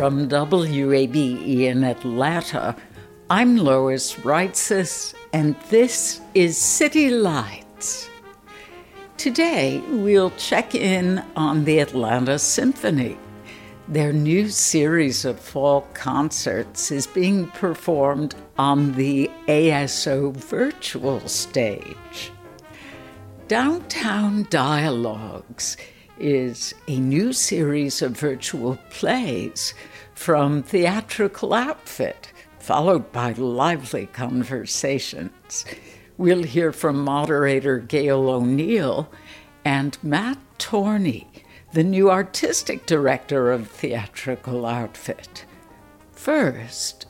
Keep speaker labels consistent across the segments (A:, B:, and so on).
A: From WABE in Atlanta, I'm Lois Reitzes, and this is City Lights. Today, we'll check in on the Atlanta Symphony. Their new series of fall concerts is being performed on the ASO virtual stage. Downtown Dialogues is a new series of virtual plays from Theatrical Outfit, followed by lively conversations. We'll hear from moderator Gail O'Neill and Matt Torney, the new artistic director of Theatrical Outfit. First,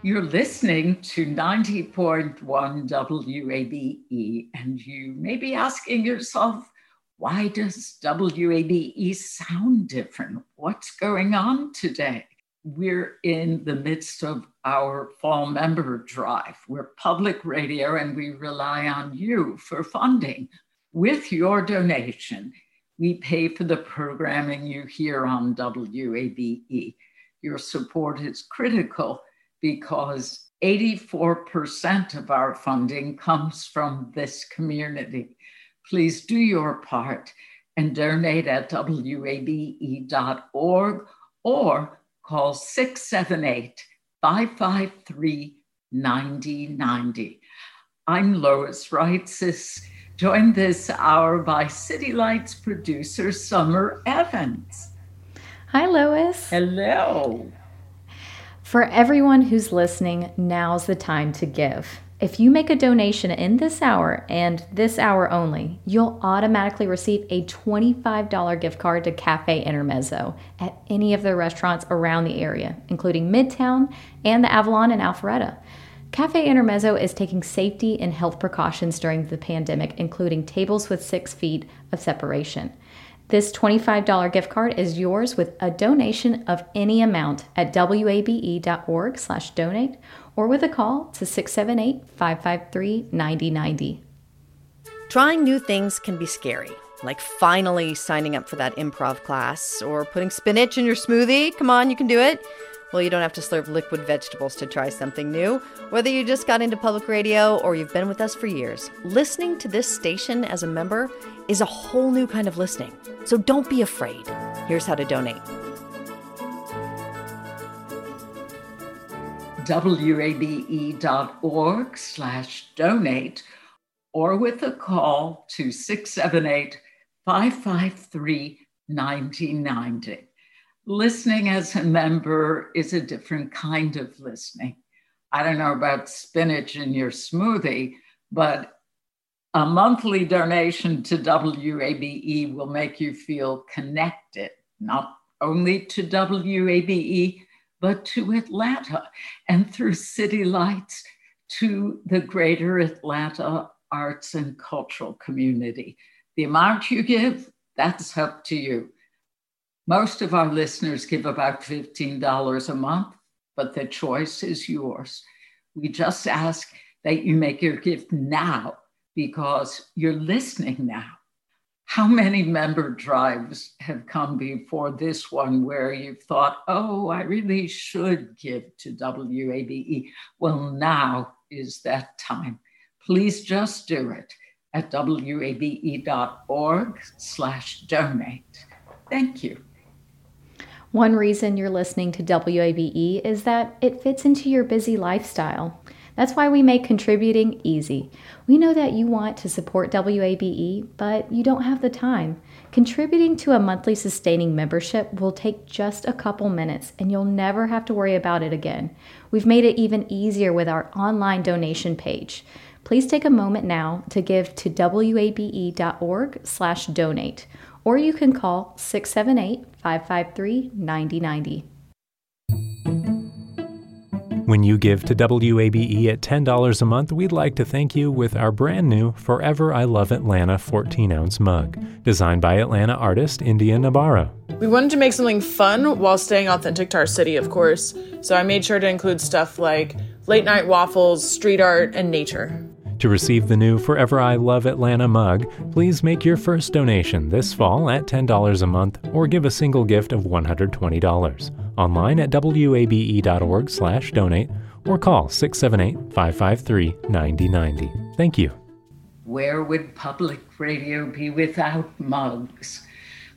A: you're listening to 90.1 WABE, and you may be asking yourself, why does WABE sound different? What's going on today? We're in the midst of our fall member drive. We're public radio and we rely on you for funding. With your donation, we pay for the programming you hear on WABE. Your support is critical because 84% of our funding comes from this community please do your part and donate at wabe.org or call 678 553 9090. I'm Lois Reitzes, joined this hour by City Lights producer Summer Evans.
B: Hi, Lois.
A: Hello.
B: For everyone who's listening, now's the time to give. If you make a donation in this hour and this hour only, you'll automatically receive a $25 gift card to Cafe Intermezzo at any of their restaurants around the area, including Midtown and the Avalon and Alpharetta. Cafe Intermezzo is taking safety and health precautions during the pandemic, including tables with six feet of separation. This $25 gift card is yours with a donation of any amount at wabe.org/donate or with a call to 678 553 9090.
C: Trying new things can be scary, like finally signing up for that improv class or putting spinach in your smoothie. Come on, you can do it. Well, you don't have to slurp liquid vegetables to try something new. Whether you just got into public radio or you've been with us for years, listening to this station as a member is a whole new kind of listening. So don't be afraid. Here's how to donate.
A: wabe.org slash donate or with a call to 678 553 1990. Listening as a member is a different kind of listening. I don't know about spinach in your smoothie, but a monthly donation to WABE will make you feel connected, not only to WABE, but to Atlanta and through City Lights to the greater Atlanta arts and cultural community. The amount you give, that's up to you. Most of our listeners give about $15 a month, but the choice is yours. We just ask that you make your gift now because you're listening now how many member drives have come before this one where you've thought, oh, I really should give to WABE? Well, now is that time. Please just do it. at wabe.org slash donate. Thank you.
B: One reason you're listening to WABE is that it fits into your busy lifestyle. That's why we make contributing easy. We know that you want to support WABE, but you don't have the time. Contributing to a monthly sustaining membership will take just a couple minutes and you'll never have to worry about it again. We've made it even easier with our online donation page. Please take a moment now to give to wabe.org/donate or you can call 678-553-9090.
D: When you give to WABE at $10 a month, we'd like to thank you with our brand new Forever I Love Atlanta 14 ounce mug, designed by Atlanta artist India Navarro.
E: We wanted to make something fun while staying authentic to our city, of course, so I made sure to include stuff like late night waffles, street art, and nature.
D: To receive the new Forever I Love Atlanta mug, please make your first donation this fall at $10 a month or give a single gift of $120. Online at wabe.org/donate or call 678-553-9090. Thank you.
A: Where would public radio be without mugs?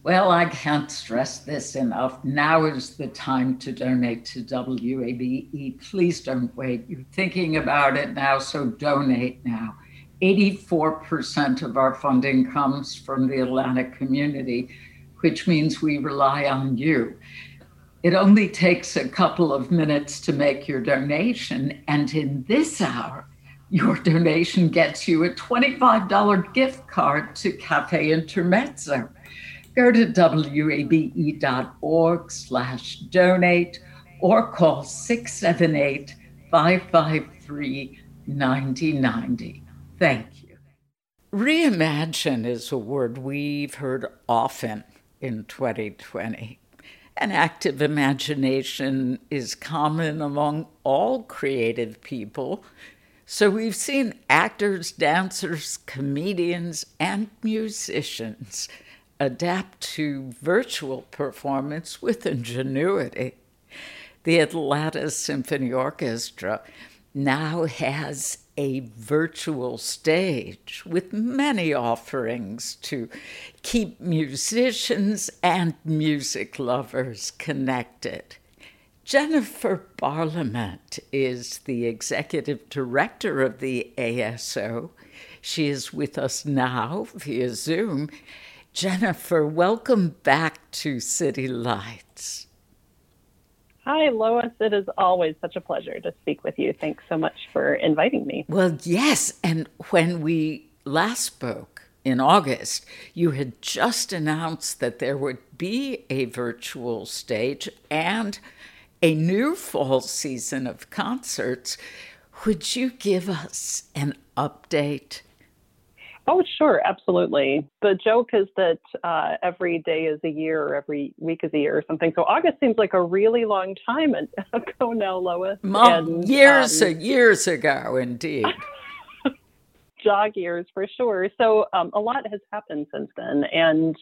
A: Well, I can't stress this enough. Now is the time to donate to WABE. Please don't wait. You're thinking about it now, so donate now. 84% of our funding comes from the Atlanta community, which means we rely on you. It only takes a couple of minutes to make your donation, and in this hour, your donation gets you a $25 gift card to Cafe Intermezzo go to wabe.org slash donate or call 678 553 9090. Thank you. Reimagine is a word we've heard often in 2020. An active imagination is common among all creative people. So we've seen actors, dancers, comedians, and musicians adapt to virtual performance with ingenuity. The Atlanta Symphony Orchestra now has a virtual stage with many offerings to keep musicians and music lovers connected. Jennifer Barlament is the executive director of the ASO. She is with us now via Zoom Jennifer, welcome back to City Lights.
F: Hi, Lois. It is always such a pleasure to speak with you. Thanks so much for inviting me.
A: Well, yes. And when we last spoke in August, you had just announced that there would be a virtual stage and a new fall season of concerts. Would you give us an update?
F: Oh, sure, absolutely. The joke is that uh, every day is a year, or every week is a year, or something. So August seems like a really long time ago now, Lois.
A: Mom, and, years, um, years ago, indeed.
F: jog years for sure. So um, a lot has happened since then, and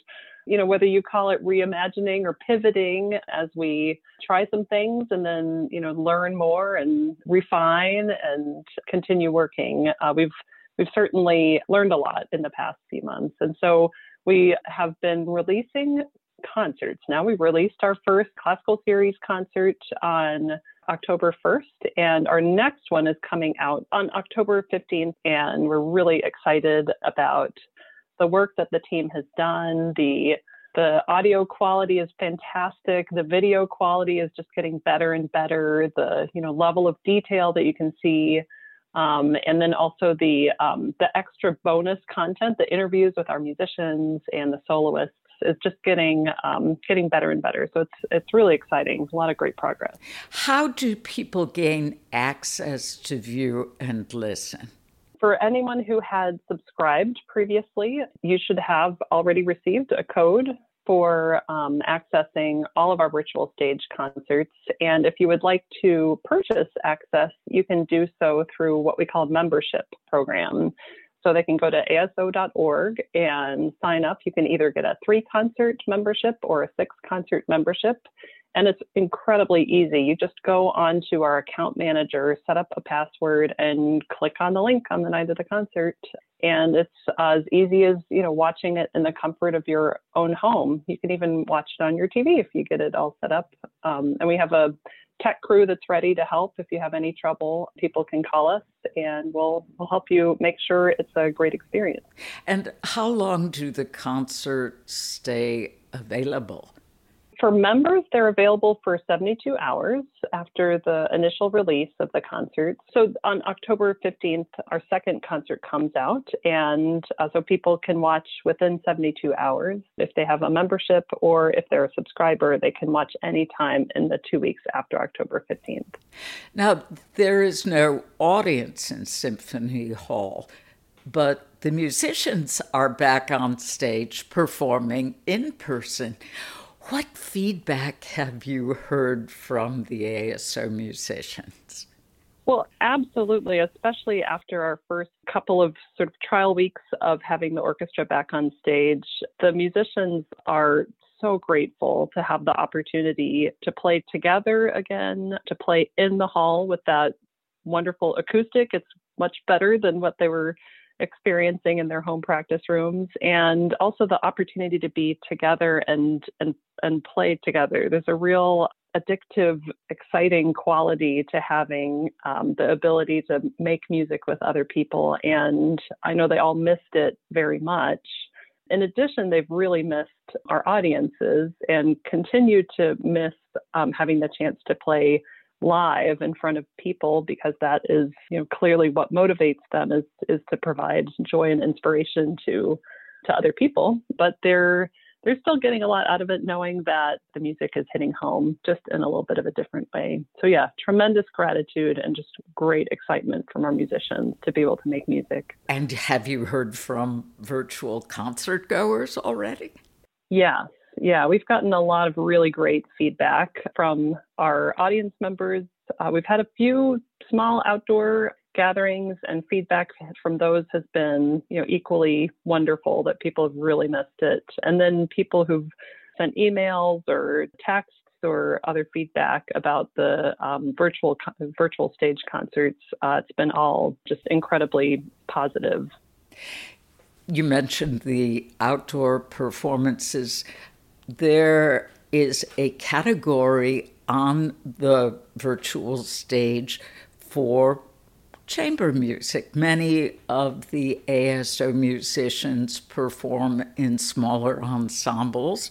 F: you know whether you call it reimagining or pivoting as we try some things and then you know learn more and refine and continue working. Uh, we've we've certainly learned a lot in the past few months. And so we have been releasing concerts. Now we've released our first classical series concert on October 1st, and our next one is coming out on October 15th. And we're really excited about the work that the team has done. The the audio quality is fantastic. The video quality is just getting better and better. The you know level of detail that you can see um, and then also the um, the extra bonus content, the interviews with our musicians and the soloists is just getting um, getting better and better. So it's it's really exciting. A lot of great progress.
A: How do people gain access to view and listen?
F: For anyone who had subscribed previously, you should have already received a code for um, accessing all of our virtual stage concerts. And if you would like to purchase access, you can do so through what we call membership program. So they can go to aso.org and sign up. You can either get a three concert membership or a six concert membership. And it's incredibly easy. You just go onto our account manager, set up a password, and click on the link on the night of the concert. And it's as easy as you know watching it in the comfort of your own home. You can even watch it on your tv if you get it all set up. Um, and we have a tech crew that's ready to help. If you have any trouble people can call us and we'll we'll help you make sure it's a great experience.
A: And how long do the concerts stay available
F: for members, they're available for 72 hours after the initial release of the concert. So on October 15th, our second concert comes out, and uh, so people can watch within 72 hours. If they have a membership or if they're a subscriber, they can watch anytime in the two weeks after October 15th.
A: Now, there is no audience in Symphony Hall, but the musicians are back on stage performing in person. What feedback have you heard from the ASO musicians?
F: Well, absolutely, especially after our first couple of sort of trial weeks of having the orchestra back on stage. The musicians are so grateful to have the opportunity to play together again, to play in the hall with that wonderful acoustic. It's much better than what they were experiencing in their home practice rooms and also the opportunity to be together and and and play together. There's a real addictive exciting quality to having um, the ability to make music with other people and i know they all missed it very much. In addition they've really missed our audiences and continue to miss um, having the chance to play live in front of people because that is you know clearly what motivates them is is to provide joy and inspiration to to other people. But they're they're still getting a lot out of it knowing that the music is hitting home just in a little bit of a different way. So yeah tremendous gratitude and just great excitement from our musicians to be able to make music.
A: And have you heard from virtual concert goers already?
F: Yes yeah, we've gotten a lot of really great feedback from our audience members. Uh, we've had a few small outdoor gatherings and feedback from those has been you know equally wonderful that people have really missed it. And then people who've sent emails or texts or other feedback about the um, virtual virtual stage concerts uh, it's been all just incredibly positive.
A: You mentioned the outdoor performances there is a category on the virtual stage for chamber music. Many of the ASO musicians perform in smaller ensembles.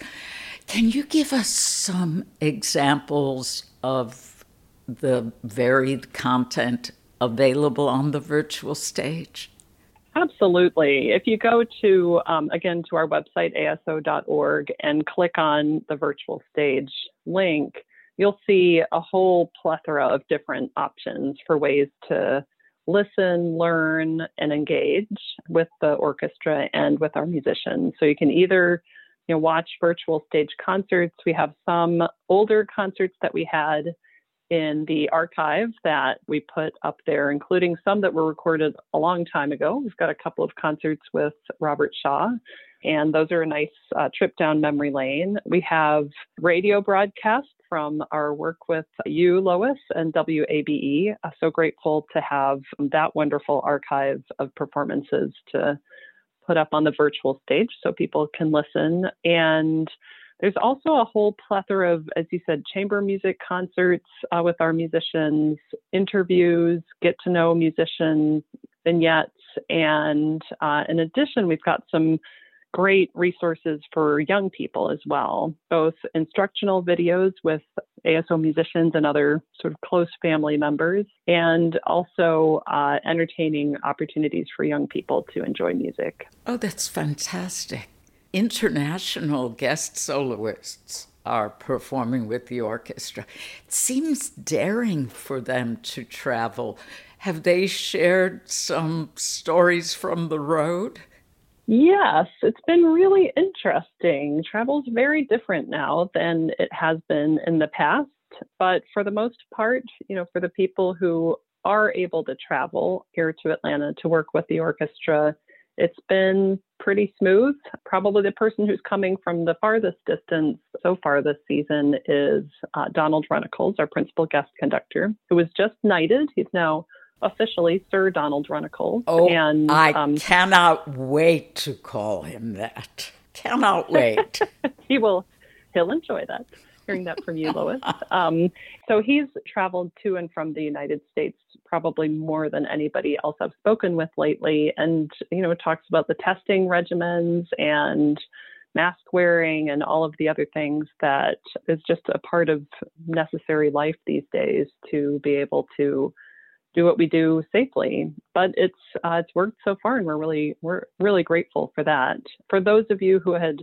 A: Can you give us some examples of the varied content available on the virtual stage?
F: Absolutely. If you go to, um, again, to our website, aso.org, and click on the virtual stage link, you'll see a whole plethora of different options for ways to listen, learn, and engage with the orchestra and with our musicians. So you can either you know, watch virtual stage concerts. We have some older concerts that we had in the archive that we put up there, including some that were recorded a long time ago. We've got a couple of concerts with Robert Shaw, and those are a nice uh, trip down memory lane. We have radio broadcasts from our work with you, Lois, and WABE. Uh, so grateful to have that wonderful archive of performances to put up on the virtual stage so people can listen. And there's also a whole plethora of, as you said, chamber music concerts uh, with our musicians, interviews, get to know musician vignettes, and uh, in addition, we've got some great resources for young people as well, both instructional videos with ASO musicians and other sort of close family members, and also uh, entertaining opportunities for young people to enjoy music.
A: Oh, that's fantastic international guest soloists are performing with the orchestra. It seems daring for them to travel. Have they shared some stories from the road?
F: Yes, it's been really interesting. Travel's very different now than it has been in the past, but for the most part, you know, for the people who are able to travel here to Atlanta to work with the orchestra, it's been pretty smooth. Probably the person who's coming from the farthest distance so far this season is uh, Donald Runnicles, our principal guest conductor, who was just knighted. He's now officially Sir Donald Runnicles.
A: Oh,
F: and
A: I um, cannot wait to call him that. Cannot wait.
F: he will. He'll enjoy that. Hearing that from you, Lois. Um, so he's traveled to and from the United States probably more than anybody else I've spoken with lately, and you know talks about the testing regimens and mask wearing and all of the other things that is just a part of necessary life these days to be able to do what we do safely. But it's uh, it's worked so far, and we're really we're really grateful for that. For those of you who had,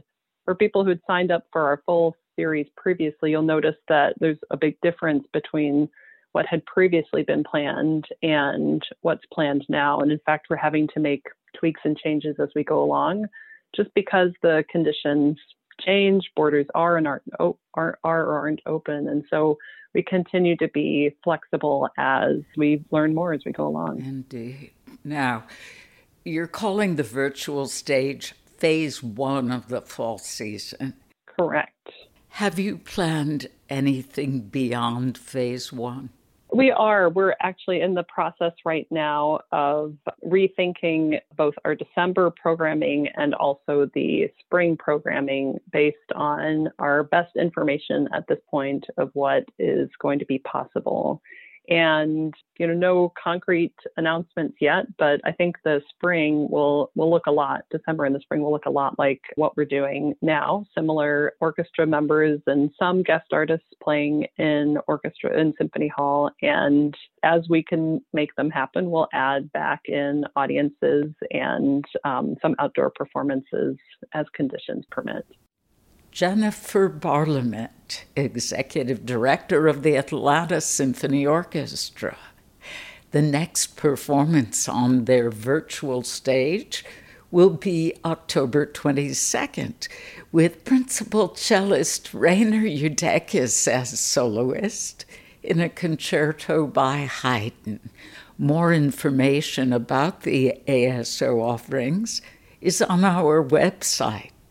F: or people who had signed up for our full series previously, you'll notice that there's a big difference between what had previously been planned and what's planned now. And in fact, we're having to make tweaks and changes as we go along, just because the conditions change, borders are and aren't are, are or aren't open, and so we continue to be flexible as we learn more as we go along.
A: Indeed. Now, you're calling the virtual stage phase one of the fall season.
F: Correct.
A: Have you planned anything beyond phase one?
F: We are. We're actually in the process right now of rethinking both our December programming and also the spring programming based on our best information at this point of what is going to be possible and you know no concrete announcements yet but i think the spring will will look a lot december and the spring will look a lot like what we're doing now. Similar orchestra members and some guest artists playing in orchestra in symphony hall. And as we can make them happen we'll add back in audiences and um, some outdoor performances as conditions permit
A: Jennifer Barlament, Executive Director of the Atlanta Symphony Orchestra. The next performance on their virtual stage will be October 22nd with principal cellist Rainer Eudeikis as soloist in a concerto by Haydn. More information about the ASO offerings is on our website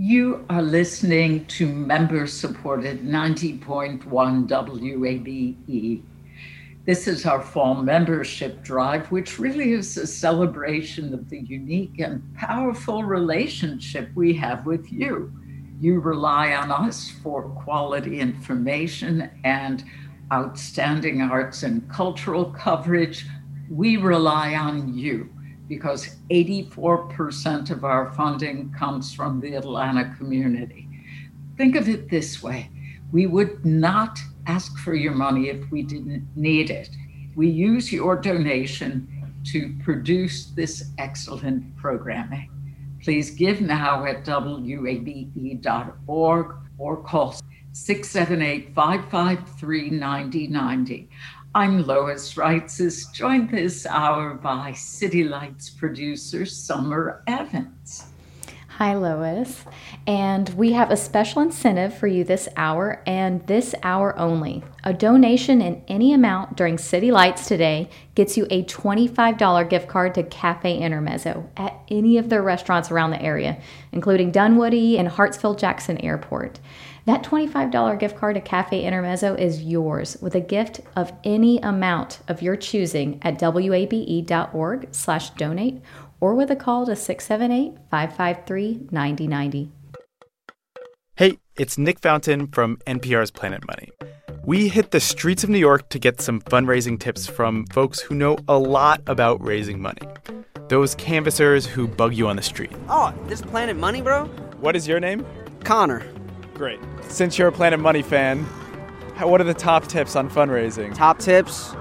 A: You are listening to member supported 90.1 WABE. This is our fall membership drive, which really is a celebration of the unique and powerful relationship we have with you. You rely on us for quality information and outstanding arts and cultural coverage. We rely on you because 84% of our funding comes from the Atlanta community. Think of it this way we would not ask for your money if we didn't need it. We use your donation to produce this excellent programming. Please give now at wabe.org or call 678 553 9090. I'm Lois Reitzes, joined this hour by City Lights producer Summer Evans.
B: Hi, Lois. And we have a special incentive for you this hour and this hour only. A donation in any amount during City Lights today gets you a $25 gift card to Cafe Intermezzo at any of their restaurants around the area, including Dunwoody and Hartsfield Jackson Airport. That $25 gift card to Cafe Intermezzo is yours with a gift of any amount of your choosing at wabe.org slash donate or with a call to 678-553-9090.
G: Hey, it's Nick Fountain from NPR's Planet Money. We hit the streets of New York to get some fundraising tips from folks who know a lot about raising money. Those canvassers who bug you on the street.
H: Oh, this Planet Money, bro?
G: What is your name?
H: Connor.
G: Great. Since you're a Planet Money fan, what are the top tips on fundraising?
H: Top tips?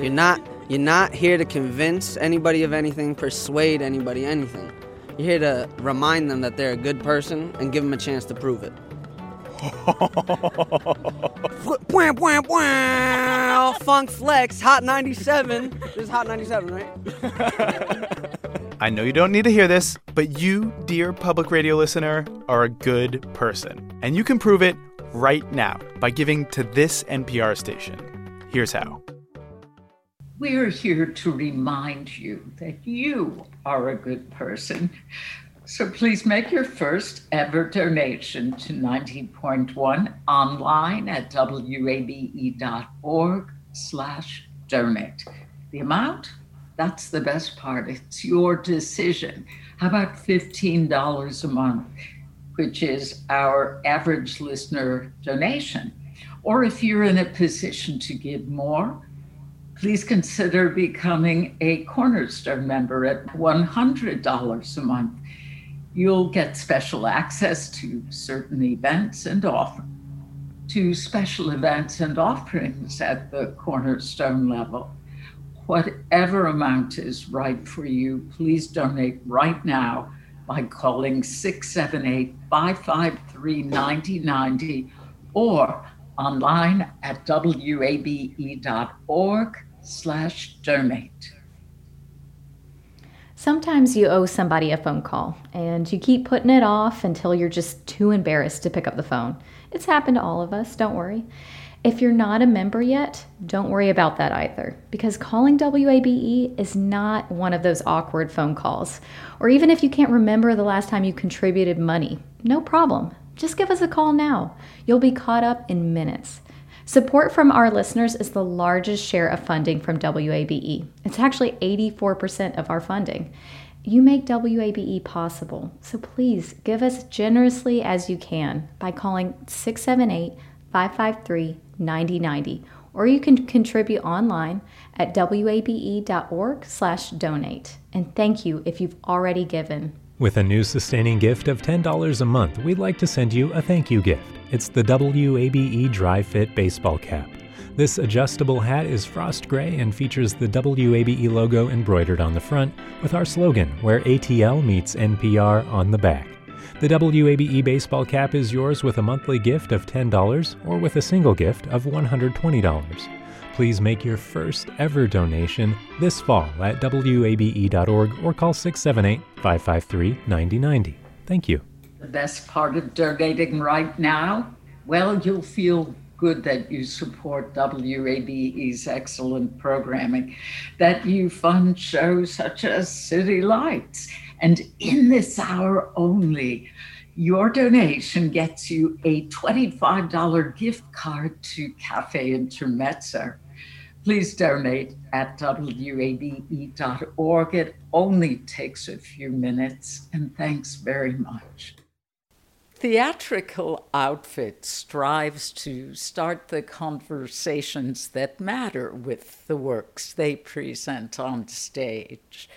H: You're not you're not here to convince anybody of anything, persuade anybody anything. You're here to remind them that they're a good person and give them a chance to prove it. Bwah, bwah, bwah. Funk Flex, Hot 97. This is Hot 97, right?
G: I know you don't need to hear this, but you, dear public radio listener, are a good person. And you can prove it right now by giving to this NPR station. Here's how.
A: We're here to remind you that you are a good person. So please make your first ever donation to 90.1 online at wabe.org slash donate. The amount? That's the best part. It's your decision. How about $15 a month, which is our average listener donation? Or if you're in a position to give more, please consider becoming a Cornerstone member at $100 a month you'll get special access to certain events and offer to special events and offerings at the cornerstone level. Whatever amount is right for you, please donate right now by calling 678 553 9090 or online at wabe.org slash donate.
B: Sometimes you owe somebody a phone call and you keep putting it off until you're just too embarrassed to pick up the phone. It's happened to all of us, don't worry. If you're not a member yet, don't worry about that either, because calling WABE is not one of those awkward phone calls. Or even if you can't remember the last time you contributed money, no problem. Just give us a call now. You'll be caught up in minutes. Support from our listeners is the largest share of funding from WABE. It's actually 84% of our funding. You make WABE possible, so please give us generously as you can by calling 678 553 9090 or you can contribute online at wabe.org slash donate. And thank you if you've already given.
D: With a new sustaining gift of $10 a month, we'd like to send you a thank you gift. It's the WABE Dry Fit Baseball Cap. This adjustable hat is frost gray and features the WABE logo embroidered on the front with our slogan, where ATL meets NPR on the back. The WABE baseball cap is yours with a monthly gift of $10 or with a single gift of $120. Please make your first ever donation this fall at WABE.org or call 678 553 9090. Thank you.
A: The best part of donating right now? Well, you'll feel good that you support WABE's excellent programming, that you fund shows such as City Lights. And in this hour only, your donation gets you a $25 gift card to Cafe Intermezzo. Please donate at wabe.org. It only takes a few minutes, and thanks very much. Theatrical Outfit strives to start the conversations that matter with the works they present on stage.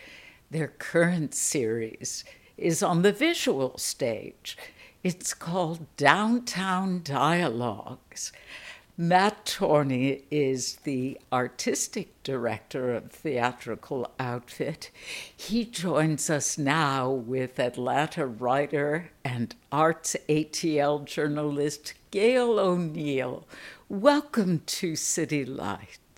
A: Their current series is on the visual stage. It's called Downtown Dialogues. Matt Torney is the artistic director of Theatrical Outfit. He joins us now with Atlanta writer and arts ATL journalist Gail O'Neill. Welcome to City Lights.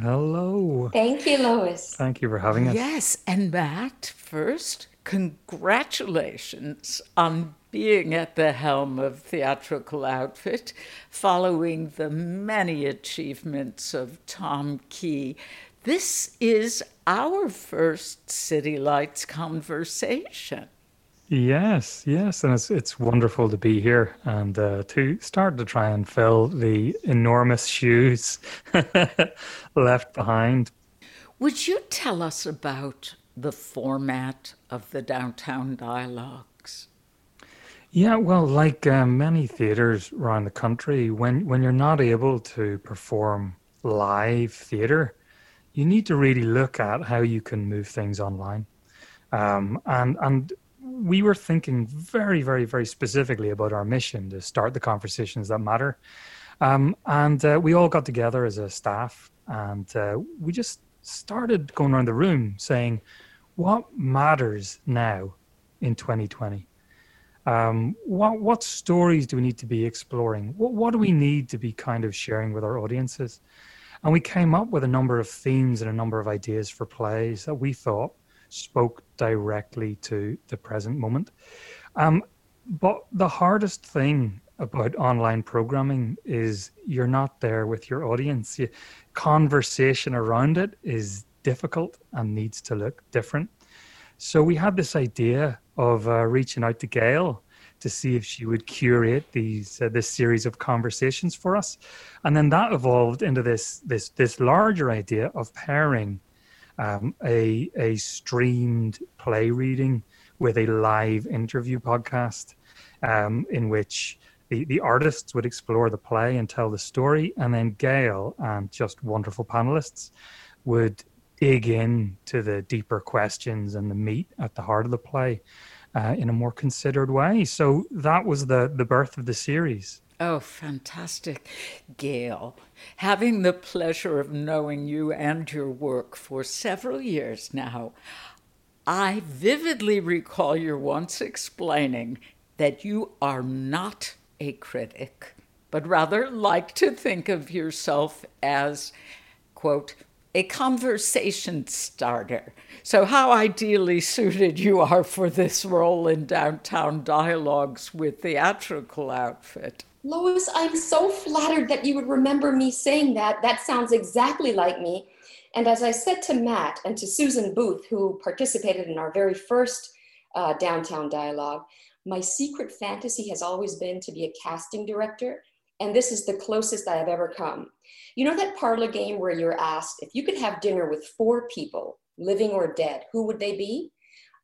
I: Hello.
J: Thank you, Lois.
I: Thank you for having us.
A: Yes, and Matt, first, congratulations on being at the helm of Theatrical Outfit, following the many achievements of Tom Key. This is our first City Lights conversation.
I: Yes, yes, and it's it's wonderful to be here and uh, to start to try and fill the enormous shoes left behind.
A: Would you tell us about the format of the downtown dialogues?
I: Yeah, well, like um, many theaters around the country, when when you're not able to perform live theater, you need to really look at how you can move things online. Um, and and we were thinking very, very, very specifically about our mission to start the conversations that matter. Um, and uh, we all got together as a staff and uh, we just started going around the room saying, what matters now in 2020? Um, what, what stories do we need to be exploring? What, what do we need to be kind of sharing with our audiences? And we came up with a number of themes and a number of ideas for plays that we thought spoke directly to the present moment. Um, but the hardest thing about online programming is you're not there with your audience. You, conversation around it is difficult and needs to look different. So we had this idea of uh, reaching out to Gail to see if she would curate these uh, this series of conversations for us, and then that evolved into this this this larger idea of pairing um, a a streamed play reading with a live interview podcast um, in which the, the artists would explore the play and tell the story, and then Gail and just wonderful panelists would dig in to the deeper questions and the meat at the heart of the play uh, in a more considered way. So that was the the birth of the series.
A: Oh, fantastic. Gail, having the pleasure of knowing you and your work for several years now, I vividly recall your once explaining that you are not a critic, but rather like to think of yourself as, quote, a conversation starter. So, how ideally suited you are for this role in downtown dialogues with theatrical outfit.
J: Lois, I'm so flattered that you would remember me saying that. That sounds exactly like me. And as I said to Matt and to Susan Booth, who participated in our very first uh, downtown dialogue, my secret fantasy has always been to be a casting director, and this is the closest I have ever come. You know that parlor game where you're asked if you could have dinner with four people, living or dead, who would they be?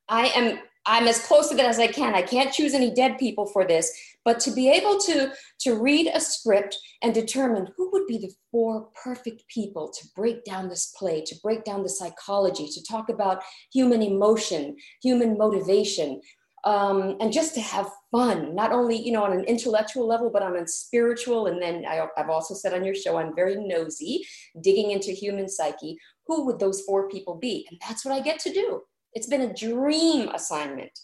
J: I am I'm as close to that as I can. I can't choose any dead people for this, but to be able to to read a script and determine who would be the four perfect people to break down this play, to break down the psychology, to talk about human emotion, human motivation, um, and just to have fun, not only you know on an intellectual level, but on a spiritual. And then I, I've also said on your show, I'm very nosy, digging into human psyche. Who would those four people be? And that's what I get to do. It's been a dream assignment.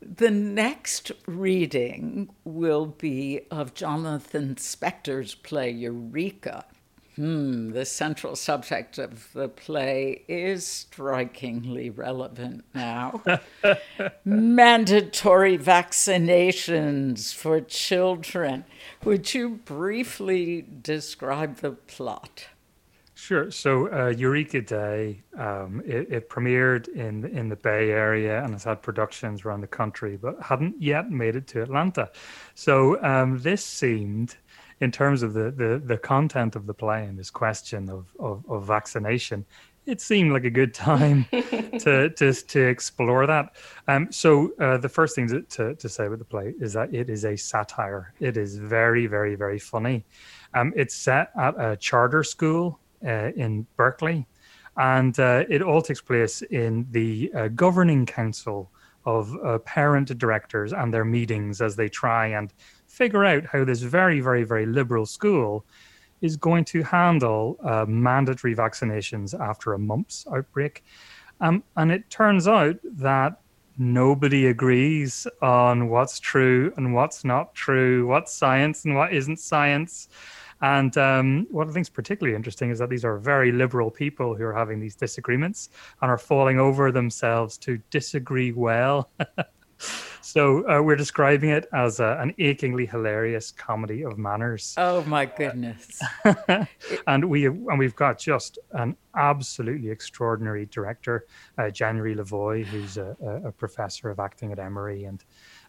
A: The next reading will be of Jonathan Spector's play Eureka. Hmm, the central subject of the play is strikingly relevant now. Mandatory vaccinations for children. Would you briefly describe the plot?
I: Sure. So uh, Eureka Day, um, it, it, premiered in in the Bay Area and has had productions around the country, but hadn't yet made it to Atlanta. So um, this seemed in terms of the, the, the content of the play and this question of, of, of vaccination, it seemed like a good time to, to to explore that. Um, so uh, the first thing to, to, to, say about the play is that it is a satire. It is very, very, very funny. Um, it's set at a charter school in Berkeley, and uh, it all takes place in the uh, governing council of uh, parent directors and their meetings as they try and figure out how this very, very, very liberal school is going to handle uh, mandatory vaccinations after a mumps outbreak. Um, and it turns out that nobody agrees on what's true and what's not true, what's science and what isn't science. And um, one of the things particularly interesting is that these are very liberal people who are having these disagreements and are falling over themselves to disagree well. So uh, we're describing it as a, an achingly hilarious comedy of manners.
A: Oh my goodness!
I: and we and we've got just an absolutely extraordinary director, uh, January Lavoie, who's a, a, professor of acting at Emory, and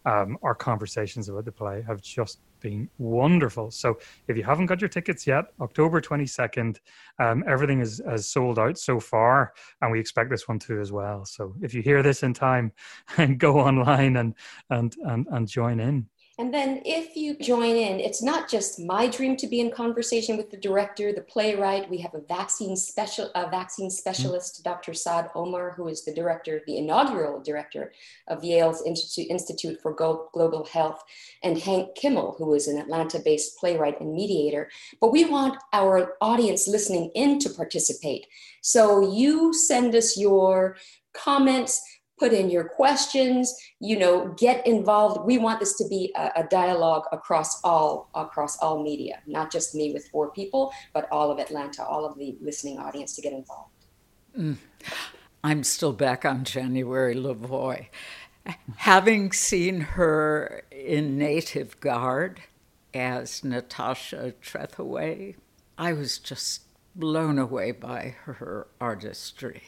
I: um, our conversations about the play have just been wonderful. So if you haven't got your tickets yet, October 22nd, um, everything is, is sold out so far, and we expect this one to as well. So if you hear this in time, and go online and and and, and join in.
J: And then if you join in, it's not just my dream to be in conversation with the director, the playwright. We have a vaccine special, a vaccine specialist. Dr. Saad Omer, who is the director, the inaugural director of Yale's Institute, Institute for Global Health, and Hank Kimmel, who is an Atlanta-based playwright and mediator. But we want our audience listening in to participate. So you send us your comments put in your questions you know get involved. We want this to be a, a, dialogue across all across all media not just me with four people but all of atlanta all of the listening audience to get involved.
A: Mm. i'm still back on january lavoy having seen her in native guard as natasha trethewey i was just blown away by her artistry.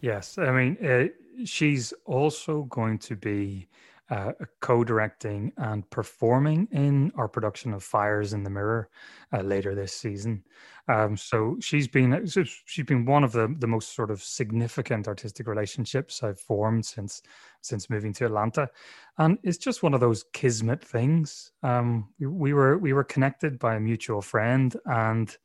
I: Yes i mean uh, she's also going to be uh, co-directing and performing in our production of Fires in the Mirror uh, later this season. Um, so she's been she's been one of the the most sort of significant artistic relationships I've formed since since moving to Atlanta, and it's just one of those kismet things. Um, we were we were connected by a mutual friend and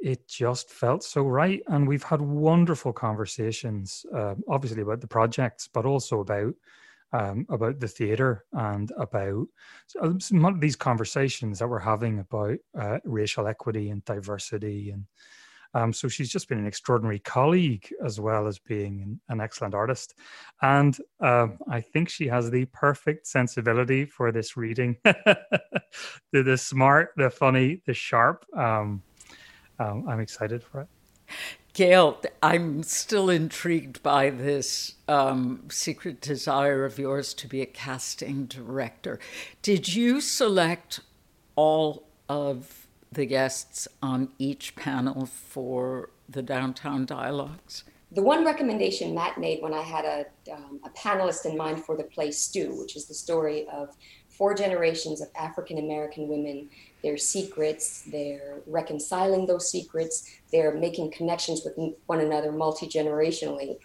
I: it just felt so right. And we've had wonderful conversations, uh, obviously about the projects, but also about um, about the theatre and about some of these conversations that we're having about uh, racial equity and diversity. And um, so she's just been an extraordinary colleague as well as being an, excellent artist. And uh, I think she has the perfect sensibility for this reading the, the smart, the funny, the sharp. Um, um, I'm excited for it.
A: Gail, I'm still intrigued by this um, secret desire of yours to be a casting director. Did you select all of the guests on each panel for the downtown dialogues?
J: The one recommendation Matt made when I had a, um, a panelist in mind for the play Stew, which is the story of four generations of African American women their secrets, they're reconciling those secrets, they're making connections with one another multi generationally.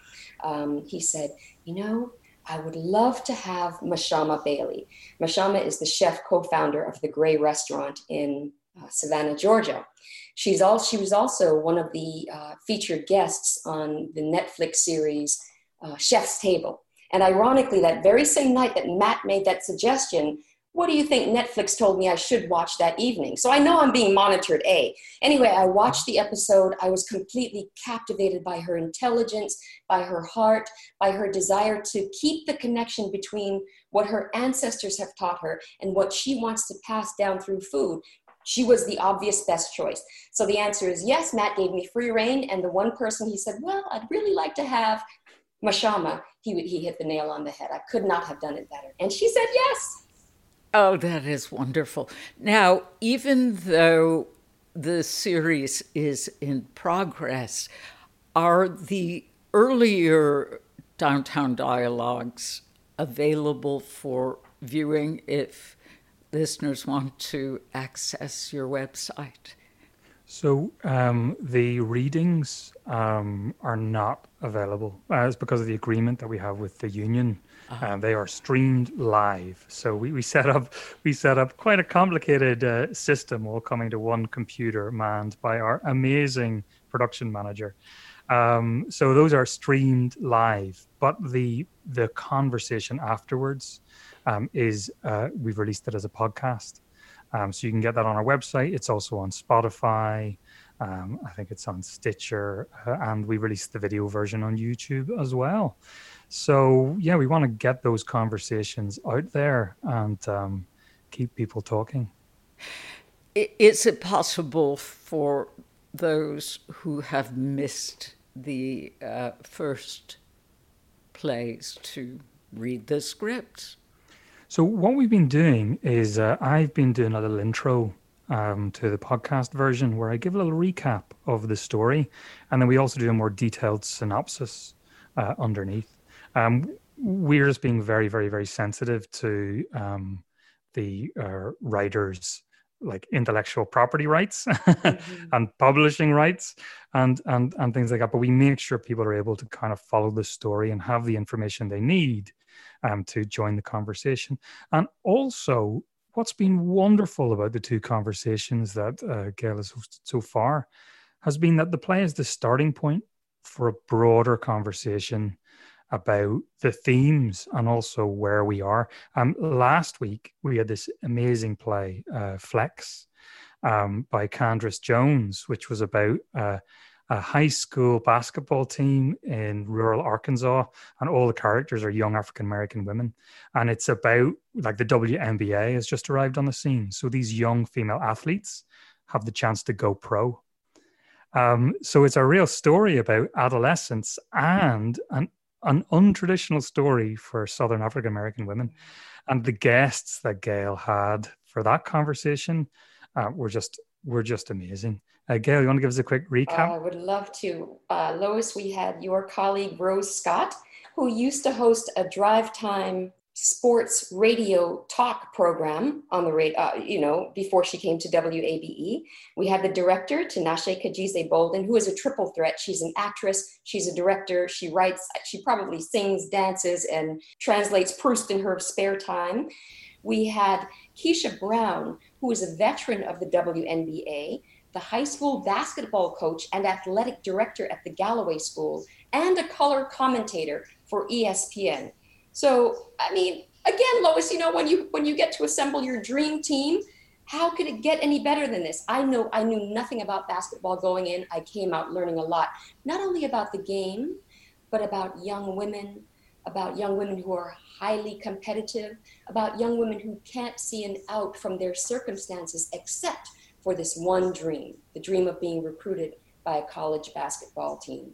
J: Um, he said, You know, I would love to have Mashama Bailey. Mashama is the chef co founder of the Gray Restaurant in uh, Savannah, Georgia. She's all, she was also one of the uh, featured guests on the Netflix series uh, Chef's Table. And ironically, that very same night that Matt made that suggestion, what do you think Netflix told me I should watch that evening? So I know I'm being monitored, A. Anyway, I watched the episode. I was completely captivated by her intelligence, by her heart, by her desire to keep the connection between what her ancestors have taught her and what she wants to pass down through food. She was the obvious best choice. So the answer is yes, Matt gave me free reign. And the one person he said, well, I'd really like to have Mashama, he, he hit the nail on the head. I could not have done it better. And she said yes.
A: Oh, that is wonderful. Now, even though the series is in progress, are the earlier downtown dialogues available for viewing if listeners want to access your website?
I: So um, the readings um, are not available. Uh, it's because of the agreement that we have with the union. Uh-huh. they are streamed live. So we, we set up we set up quite a complicated uh, system, all coming to one computer, manned by our amazing production manager. Um, so those are streamed live, but the the conversation afterwards um, is uh, we've released it as a podcast. Um, so you can get that on our website. It's also on Spotify. Um, I think it's on Stitcher, uh, and we released the video version on YouTube as well. So yeah, we want to get those conversations out there and um, keep people talking.
A: Is it possible for those who have missed the uh, first plays to read the scripts?
I: So what we've been doing is uh, I've been doing a little intro um, to the podcast version where I give a little recap of the story, and then we also do a more detailed synopsis uh, underneath. Um, we're just being very, very, very sensitive to um, the uh, writers' like intellectual property rights mm-hmm. and publishing rights and and and things like that. But we make sure people are able to kind of follow the story and have the information they need um, to join the conversation. And also, what's been wonderful about the two conversations that uh, Gail has hosted so far has been that the play is the starting point for a broader conversation about the themes and also where we are. Um, last week we had this amazing play, uh, Flex, um, by Candace Jones, which was about uh, a high school basketball team in rural Arkansas, and all the characters are young African American women. And it's about like the WNBA has just arrived on the scene. So these young female athletes have the chance to go pro. Um, so it's a real story about adolescence and an, an untraditional story for Southern African American women. And the guests that Gail had for that conversation uh, were just were just amazing. Uh, Gail, you want to give us a quick recap?
J: I would love to. Uh, Lois, we had your colleague Rose Scott, who used to host a drive time sports radio talk program on the radio, uh, you know, before she came to WABE. We had the director, Tinashe Kajese Bolden, who is a triple threat. She's an actress, she's a director, she writes, she probably sings, dances, and translates Proust in her spare time. We had Keisha Brown, who is a veteran of the WNBA, the high school basketball coach and athletic director at the Galloway School, and a color commentator for ESPN. So, I mean, again, Lois, you know, when you when you get to assemble your dream team, how could it get any better than this? I know I knew nothing about basketball going in. I came out learning a lot, not only about the game, but about young women, about young women who are highly competitive, about young women who can't see an out from their circumstances except for this one dream, the dream of being recruited by a college basketball team.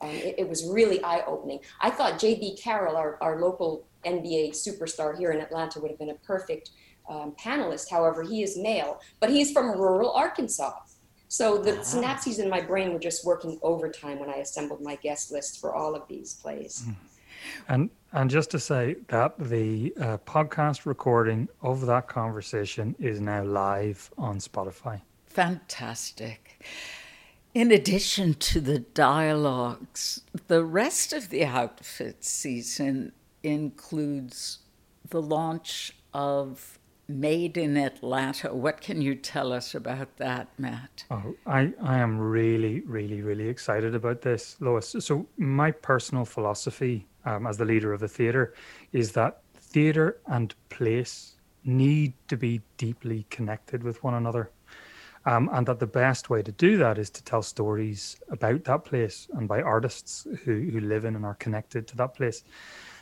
J: Um, it, it, was really eye opening. I thought J.B. Carroll, our, our local NBA superstar here in Atlanta, would have been a perfect um, panelist. However, he is male, but he's from rural Arkansas. So the uh-huh. synapses in my brain were just working overtime when I assembled my guest list for all of these plays. Hmm.
I: And and just to say that the uh, podcast recording of that conversation is now live on Spotify.
A: Fantastic. In addition to the dialogues, the rest of the outfit season includes the launch of Made in Atlanta. What can you tell us about that, Matt?
I: Oh, I, I am really, really, really excited about this, Lois. So, my personal philosophy um, as the leader of the theatre is that theatre and place need to be deeply connected with one another. Um, and that the best way to do that is to tell stories about that place and by artists who, who live in and are connected to that place.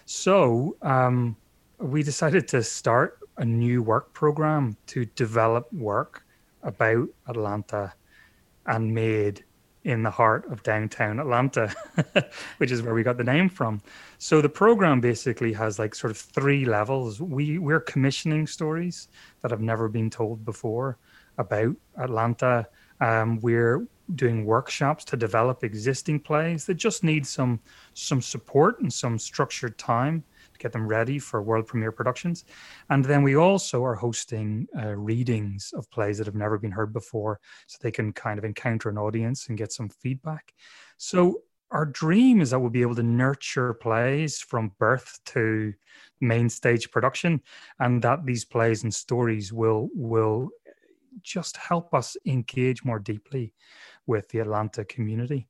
I: So um, we decided to start a new work program to develop work about Atlanta and made in the heart of downtown Atlanta, which is where we got the name from. So the program basically has like sort of three levels. We we're commissioning stories that have never been told before about Atlanta. Um, we're doing workshops to develop existing plays that just need some some support and some structured time to get them ready for world premiere productions. And then we also are hosting uh, readings of plays that have never been heard before, so they can kind of encounter an audience and get some feedback. So our dream is that we'll be able to nurture plays from birth to main stage production, and that these plays and stories will will just help us engage more deeply with the Atlanta community.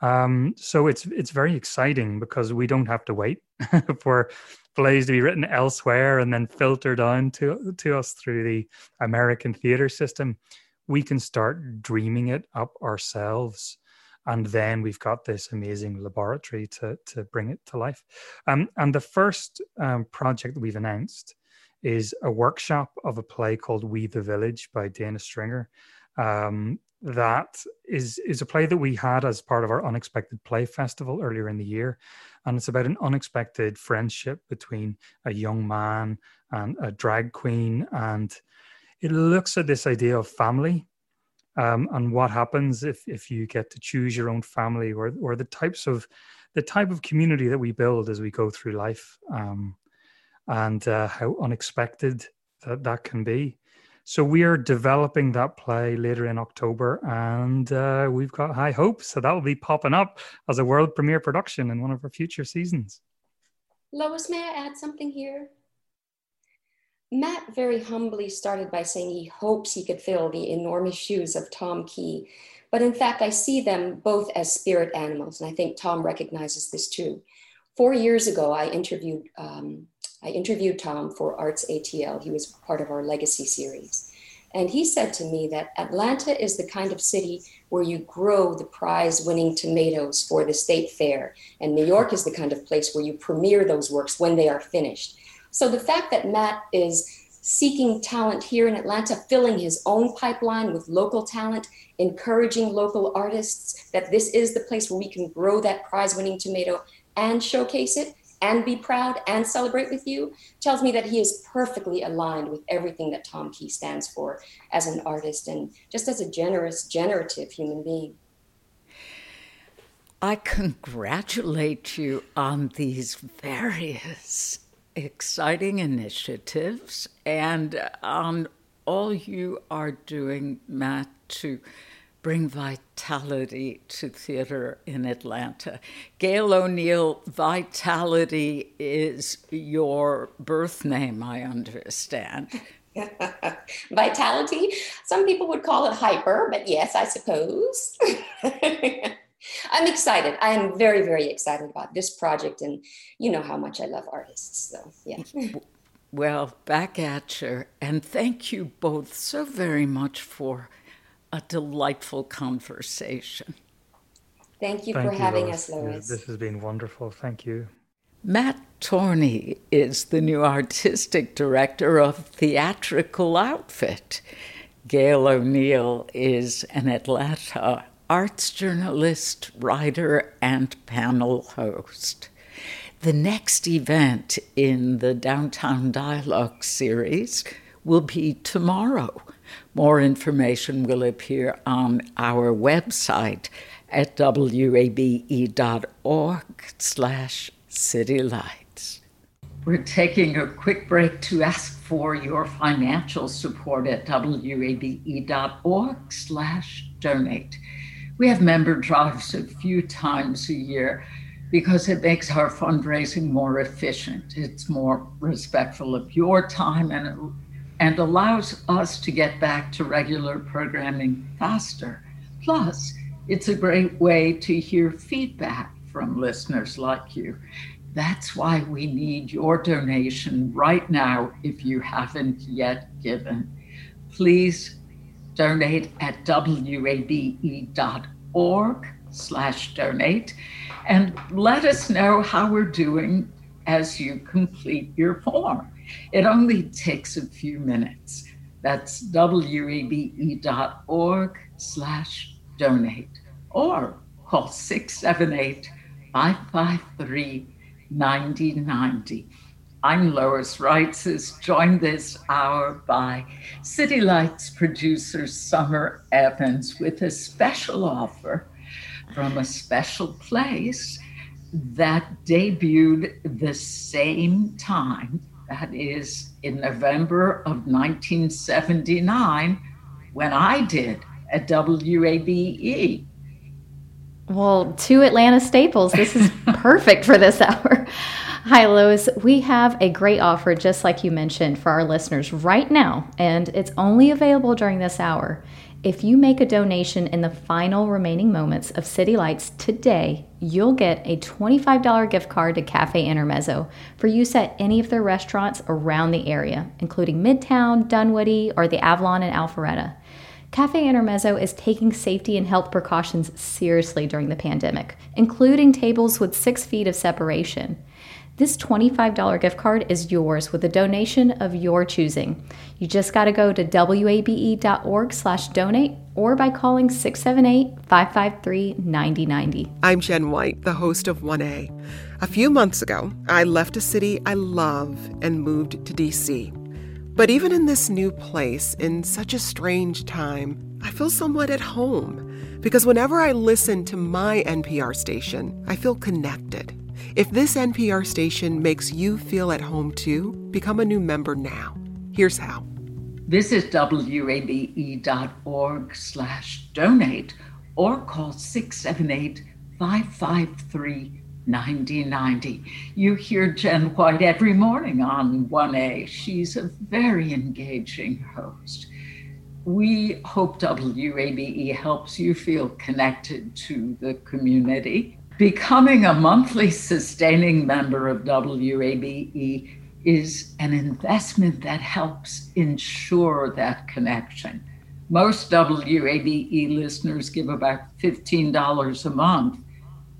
I: Um, so it's it's very exciting because we don't have to wait for plays to be written elsewhere and then filter down to to us through the American theater system. We can start dreaming it up ourselves, and then we've got this amazing laboratory to to bring it to life. Um, and the first um, project that we've announced is a workshop of a play called We the Village by Dana Stringer. Um, that is is a play that we had as part of our unexpected play festival earlier in the year and it's about an unexpected friendship between a young man and a drag queen and it looks at this idea of family um, and what happens if if you get to choose your own family or or the types of the type of community that we build as we go through life um, and uh, how unexpected that that can be. So we are developing that play later in October, and uh, we've got high hopes. So that will be popping up as a world premiere production in one of our future seasons.
J: Lois, may I add something here? Matt very humbly started by saying he hopes he could fill the enormous shoes of Tom Key. But in fact, I see them both as spirit animals, and I think Tom recognizes this too. Four years ago, I interviewed um, I interviewed Tom for Arts ATL. He was part of our Legacy series. And he said to me that Atlanta is the kind of city where you grow the prize winning tomatoes for the state fair. And New York is the kind of place where you premiere those works when they are finished. So the fact that Matt is seeking talent here in Atlanta, filling his own pipeline with local talent, encouraging local artists, that this is the place where we can grow that prize winning tomato and showcase it and be proud and celebrate with you tells me that he is perfectly aligned with everything that Tom Key stands for as an artist and just as a generous, generative human being.
A: I congratulate you on these various exciting initiatives and on all you are doing, Matt, to bring vitality to theater in Atlanta. Gail O'Neill, Vitality is your birth name, I understand.
J: vitality? Some people would call it hyper, but yes, I suppose. I'm excited. I am very, very excited about this project, and you know how much I love artists. So, yeah.
A: Well, back at you, and thank you both so very much for a delightful conversation.
J: Thank you Thank for you, having Lois. us, Lois.
I: This has been wonderful. Thank you.
A: Matt Torney is the new artistic director of Theatrical Outfit. Gail O'Neill is an Atlanta arts journalist, writer, and panel host. The next event in the Downtown Dialogue series will be tomorrow. More information will appear on our website at wabe.org slash citylights. We're taking a quick break to ask for your financial support at wabe.org slash donate. We have member drives a few times a year because it makes our fundraising more efficient. It's more respectful of your time and, and allows us to get back to regular programming faster. Plus, it's a great way to hear feedback from listeners like you. That's why we need your donation right now if you haven't yet given. Please donate at wabe.org slash donate and let us know how we're doing as you complete your form. It only takes a few minutes. That's wabe.org slash donate or call 678 553 9090. I'm Lois Reitzes, joined this hour by City Lights producer Summer Evans with a special offer from a special place that debuted the same time, that is in November of 1979, when I did at WABE.
B: Well, two Atlanta staples. This is perfect for this hour. Hi, Lois. We have a great offer, just like you mentioned, for our listeners right now, and it's only available during this hour. If you make a donation in the final remaining moments of City Lights today, you'll get a $25 gift card to Cafe Intermezzo for use at any of their restaurants around the area, including Midtown, Dunwoody, or the Avalon and Alpharetta. Cafe Intermezzo is taking safety and health precautions seriously during the pandemic, including tables with six feet of separation. This $25 gift card is yours with a donation of your choosing. You just got to go to wabe.org slash donate or by calling 678-553-9090.
K: I'm Jen White, the host of 1A. A few months ago, I left a city I love and moved to D.C. But even in this new place, in such a strange time, I feel somewhat at home because whenever I listen to my NPR station, I feel connected if this NPR station makes you feel at home too, become a new member now. Here's how.
A: Visit wabe.org slash donate or call 678 553 9090. You hear Jen White every morning on 1A. She's a very engaging host. We hope WABE helps you feel connected to the community. Becoming a monthly sustaining member of WABE is an investment that helps ensure that connection. Most WABE listeners give about $15 a month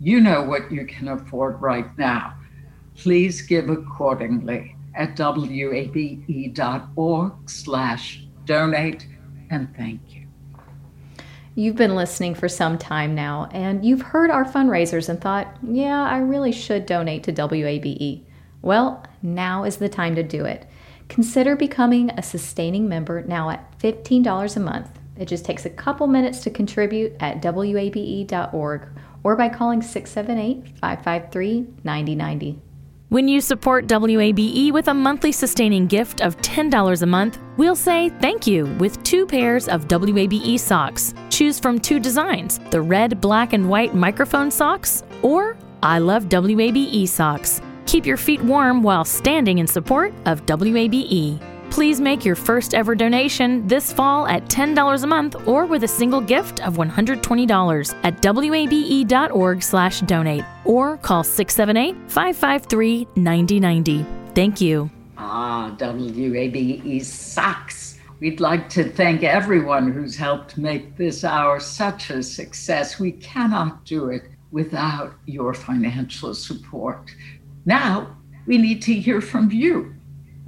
A: you know what you can afford right now. Please give accordingly at wabe.org slash donate and thank you.
B: You've been listening for some time now, and you've heard our fundraisers and thought, yeah, I really should donate to WABE. Well, now is the time to do it. Consider becoming a sustaining member now at $15 a month. It just takes a couple minutes to contribute at wabe.org or by calling 678 553 9090.
L: When you support WABE with a monthly sustaining gift of $10 a month, we'll say thank you with two pairs of WABE socks. Choose from two designs the red, black, and white microphone socks or I Love WABE socks. Keep your feet warm while standing in support of WABE. Please make your first ever donation this fall at $10 a month or with a single gift of $120 at wabe.org/donate or call 678-553-9090. Thank you.
A: Ah, WABE sucks. We'd like to thank everyone who's helped make this hour such a success. We cannot do it without your financial support. Now, we need to hear from you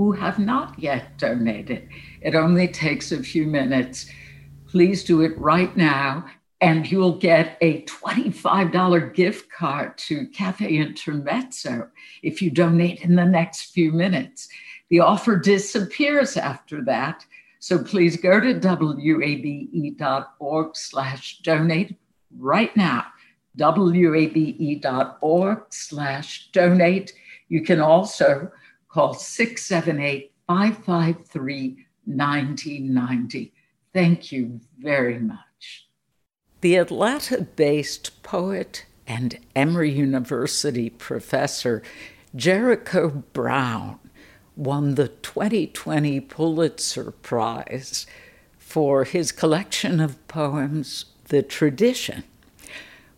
A: who have not yet donated. It only takes a few minutes. Please do it right now, and you'll get a $25 gift card to Cafe Intermezzo if you donate in the next few minutes. The offer disappears after that. So please go to wabe.org slash donate right now. wabe.org slash donate. You can also Call 678 553 1990. Thank you very much.
M: The Atlanta based poet and Emory University professor Jericho Brown won the 2020 Pulitzer Prize for his collection of poems, The Tradition.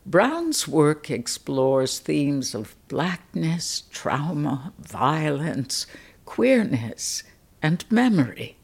M: Brown's work explores themes of blackness, trauma, violence, queerness, and memory.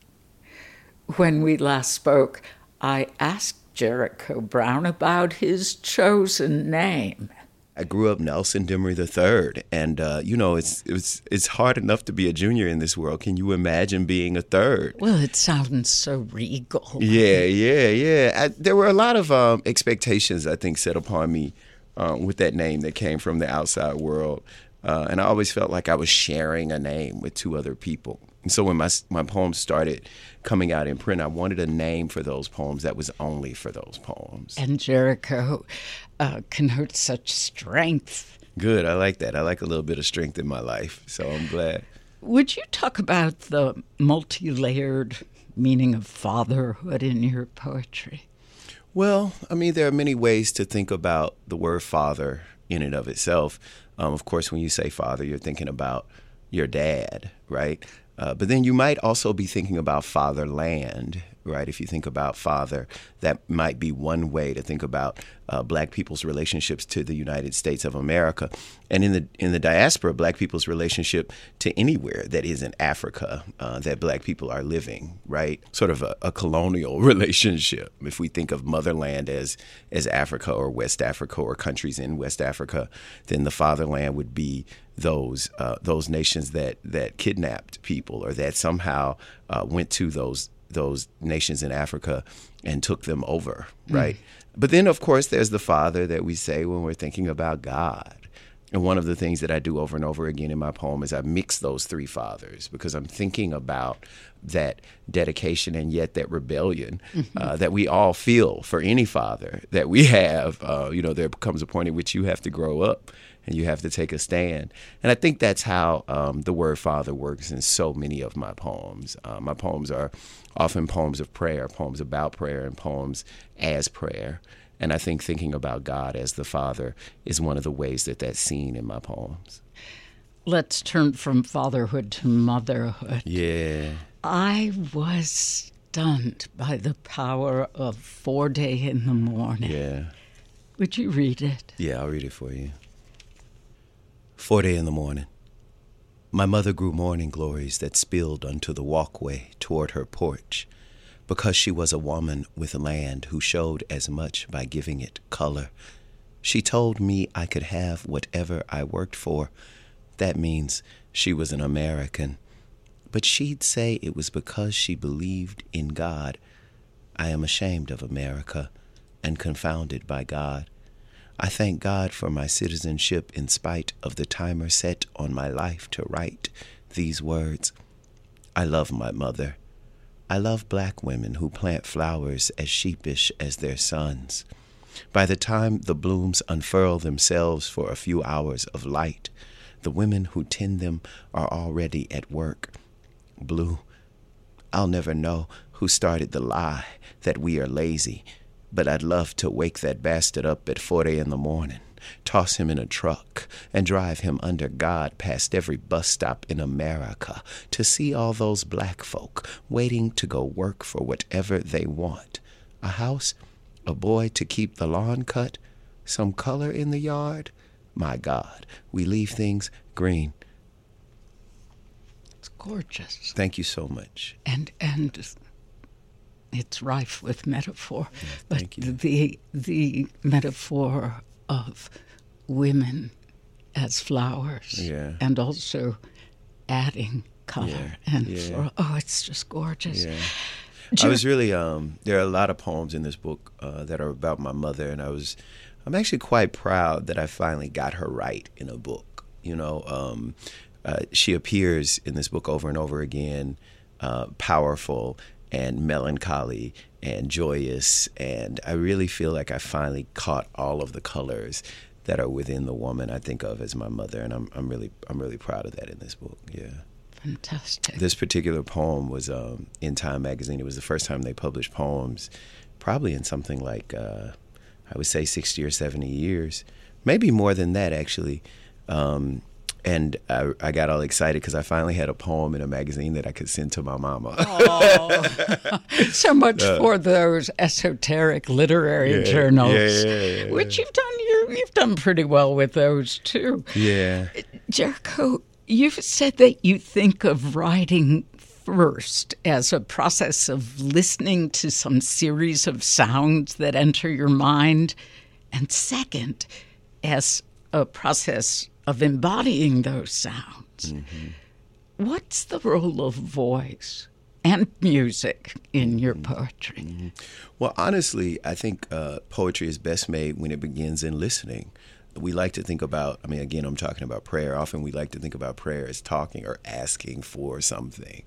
M: When we last spoke, I asked Jericho Brown about his chosen name.
N: I grew up Nelson Demery III, and uh, you know it's it's it's hard enough to be a junior in this world. Can you imagine being a third?
M: Well, it sounds so regal.
N: Yeah, yeah, yeah. I, there were a lot of um, expectations I think set upon me um, with that name that came from the outside world, uh, and I always felt like I was sharing a name with two other people. And so when my my poems started coming out in print, I wanted a name for those poems that was only for those poems.
M: And Jericho uh, connotes such strength.
N: Good, I like that. I like a little bit of strength in my life, so I'm glad.
M: Would you talk about the multi-layered meaning of fatherhood in your poetry?
N: Well, I mean, there are many ways to think about the word father in and of itself. Um, of course, when you say father, you're thinking about your dad, right? Uh, but then you might also be thinking about fatherland, right? If you think about father, that might be one way to think about uh, Black people's relationships to the United States of America, and in the in the diaspora, Black people's relationship to anywhere that isn't Africa uh, that Black people are living, right? Sort of a, a, colonial relationship. If we think of motherland as as Africa or West Africa or countries in West Africa, then the fatherland would be those uh, those nations that that kidnapped people or that somehow uh, went to those those nations in Africa and took them over, hmm. right? Mm. But then, of course, there's the Father that we say when we're thinking about God. And one of the things that I do over and over again in my poem is I mix those three fathers because I'm thinking about that dedication and yet that rebellion mm-hmm. uh, that we all feel for any father that we have. Uh, you know, there comes a point in which you have to grow up and you have to take a stand. And I think that's how um, the word father works in so many of my poems. Uh, my poems are often poems of prayer, poems about prayer, and poems as prayer. And I think thinking about God as the Father is one of the ways that that's seen in my poems.
A: Let's turn from fatherhood to motherhood.
N: Yeah.
A: I was stunned by the power of Foreday in the Morning.
N: Yeah.
A: Would you read it?
N: Yeah, I'll read it for you. Foreday in the morning. My mother grew morning glories that spilled onto the walkway toward her porch because she was a woman with a land who showed as much by giving it color. She told me I could have whatever I worked for. That means she was an American. But she'd say it was because she believed in God. I am ashamed of America and confounded by God. I thank God for my citizenship in spite of the timer set on my life to write these words. I love my mother. I love black women who plant flowers as sheepish as their sons. By the time the blooms unfurl themselves for a few hours of light, the women who tend them are already at work. Blue, I'll never know who started the lie that we are lazy but I'd love to wake that bastard up at 4 a.m. in the morning, toss him in a truck, and drive him under God past every bus stop in America to see all those black folk waiting to go work for whatever they want. A house, a boy to keep the lawn cut, some color in the yard. My God, we leave things green.
A: It's gorgeous.
N: Thank you so much.
A: And and it's rife with metaphor.
N: Yeah,
A: but the the metaphor of women as flowers,
N: yeah.
A: and also adding color
N: Yeah,
A: and
N: yeah.
A: Oh, it's just gorgeous.
N: Yeah. I was really um there are a lot of poems in this book uh, that are about my mother and I was I'm actually quite proud that I finally got her right in a book. You know, um uh, she appears in this book over and over again, uh, powerful and melancholy and joyous, and I really feel like I finally caught all of the colors that are within the woman I think of as my mother, and I'm I'm really I'm really proud of that in this book. Yeah.
A: Fantastic.
N: This particular poem was um, in Time magazine. It was the first time they published poems, probably in something like uh, I would say sixty or seventy years, maybe more than that actually. Um, and I, I got all excited because I finally had a poem in a magazine that I could send to my mama.
A: so much
N: Uh,
A: for those esoteric literary
N: Yeah,
A: journals,
N: yeah, yeah, yeah,
A: which you've done. You, you've done pretty well with those too.
N: yeah.
A: Jericho, you've said that you think of writing first as a process of listening to some series of sounds that enter your mind, and second, as a process of embodying those sounds. What's the role of voice and music in your poetry?
N: Well, honestly, I think uh, poetry is best made when it begins in listening. We like to think about, I mean, again, I'm talking about prayer. Often we like to think about prayer as talking or asking for something.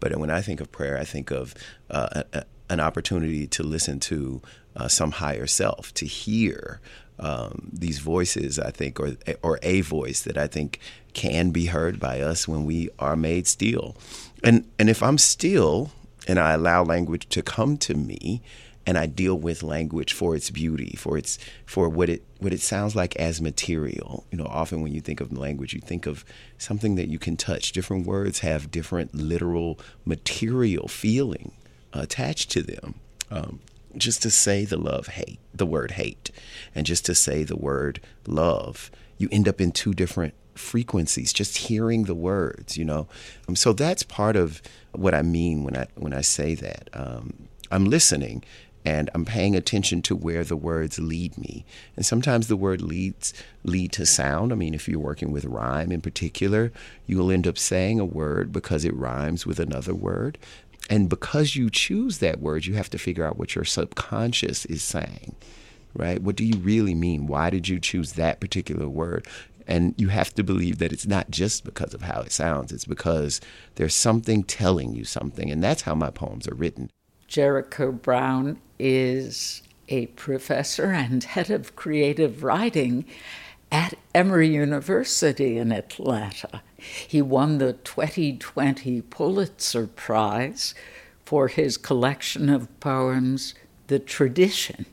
N: But when I think of prayer, I think of uh, a, a- an opportunity to listen to uh, some higher self, to hear um, these voices, I think, or, or a voice that I think can be heard by us when we are made still. And, and if I'm still and I allow language to come to me, and I deal with language for its beauty, for its for what it what it sounds like as material. You know, often when you think of language, you think of something that you can touch. Different words have different literal material feeling attached to them. Um, just to say the love hate, the word hate, and just to say the word love, you end up in two different frequencies just hearing the words you know? Um, so that's part of what i mean when i when i say that. Um, i'm listening and i'm paying attention to where the words lead me. And sometimes the word leads lead to sound. I mean if you're working with rhyme in particular you will end up saying a word because it rhymes with another word and because you choose that word you have to figure out what your subconscious is saying right? What do you really mean? Why did you choose that particular word? And you have to believe that it's not just because of how it sounds, it's because there's something telling you something. And that's how my poems are written.
A: Jericho Brown is a professor and head of creative writing at Emory University in Atlanta. He won the 2020 Pulitzer Prize for his collection of poems, The Tradition.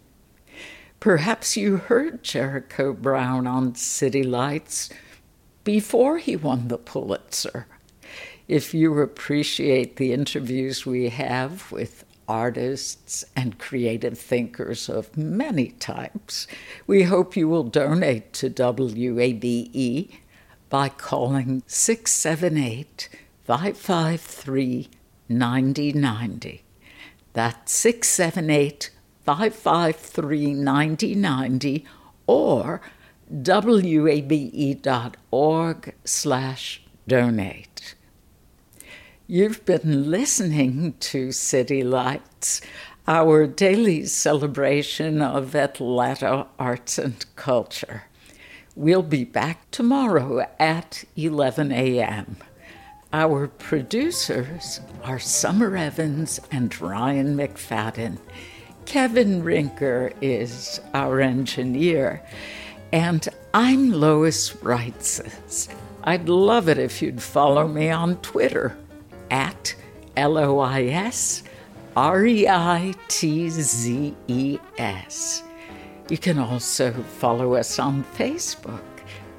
A: Perhaps you heard Jericho Brown on City Lights before he won the Pulitzer. If you appreciate the interviews we have with artists and creative thinkers of many types, we hope you will donate to WABE by calling 678 553 9090. That's 678 553 9090 or wabe.org slash donate. You've been listening to City Lights, our daily celebration of Atlanta arts and culture. We'll be back tomorrow at 11 a.m. Our producers are Summer Evans and Ryan McFadden. Kevin Rinker is our engineer. And I'm Lois Reitzes. I'd love it if you'd follow me on Twitter at L O I S R E I T Z E S. You can also follow us on Facebook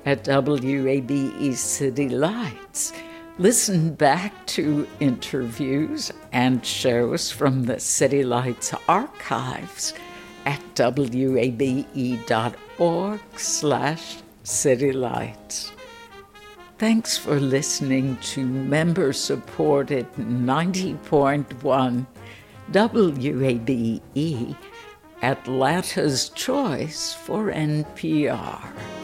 A: at WABE City Lights. Listen back to interviews and shows from the City Lights archives at wabe.org slash citylights. Thanks for listening to member-supported 90.1 WABE, Atlanta's choice for NPR.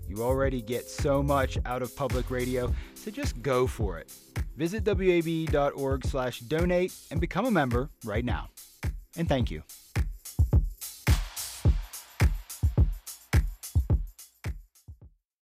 O: you already get so much out of public radio, so just go for it. Visit wabe.org/donate and become a member right now. And thank you.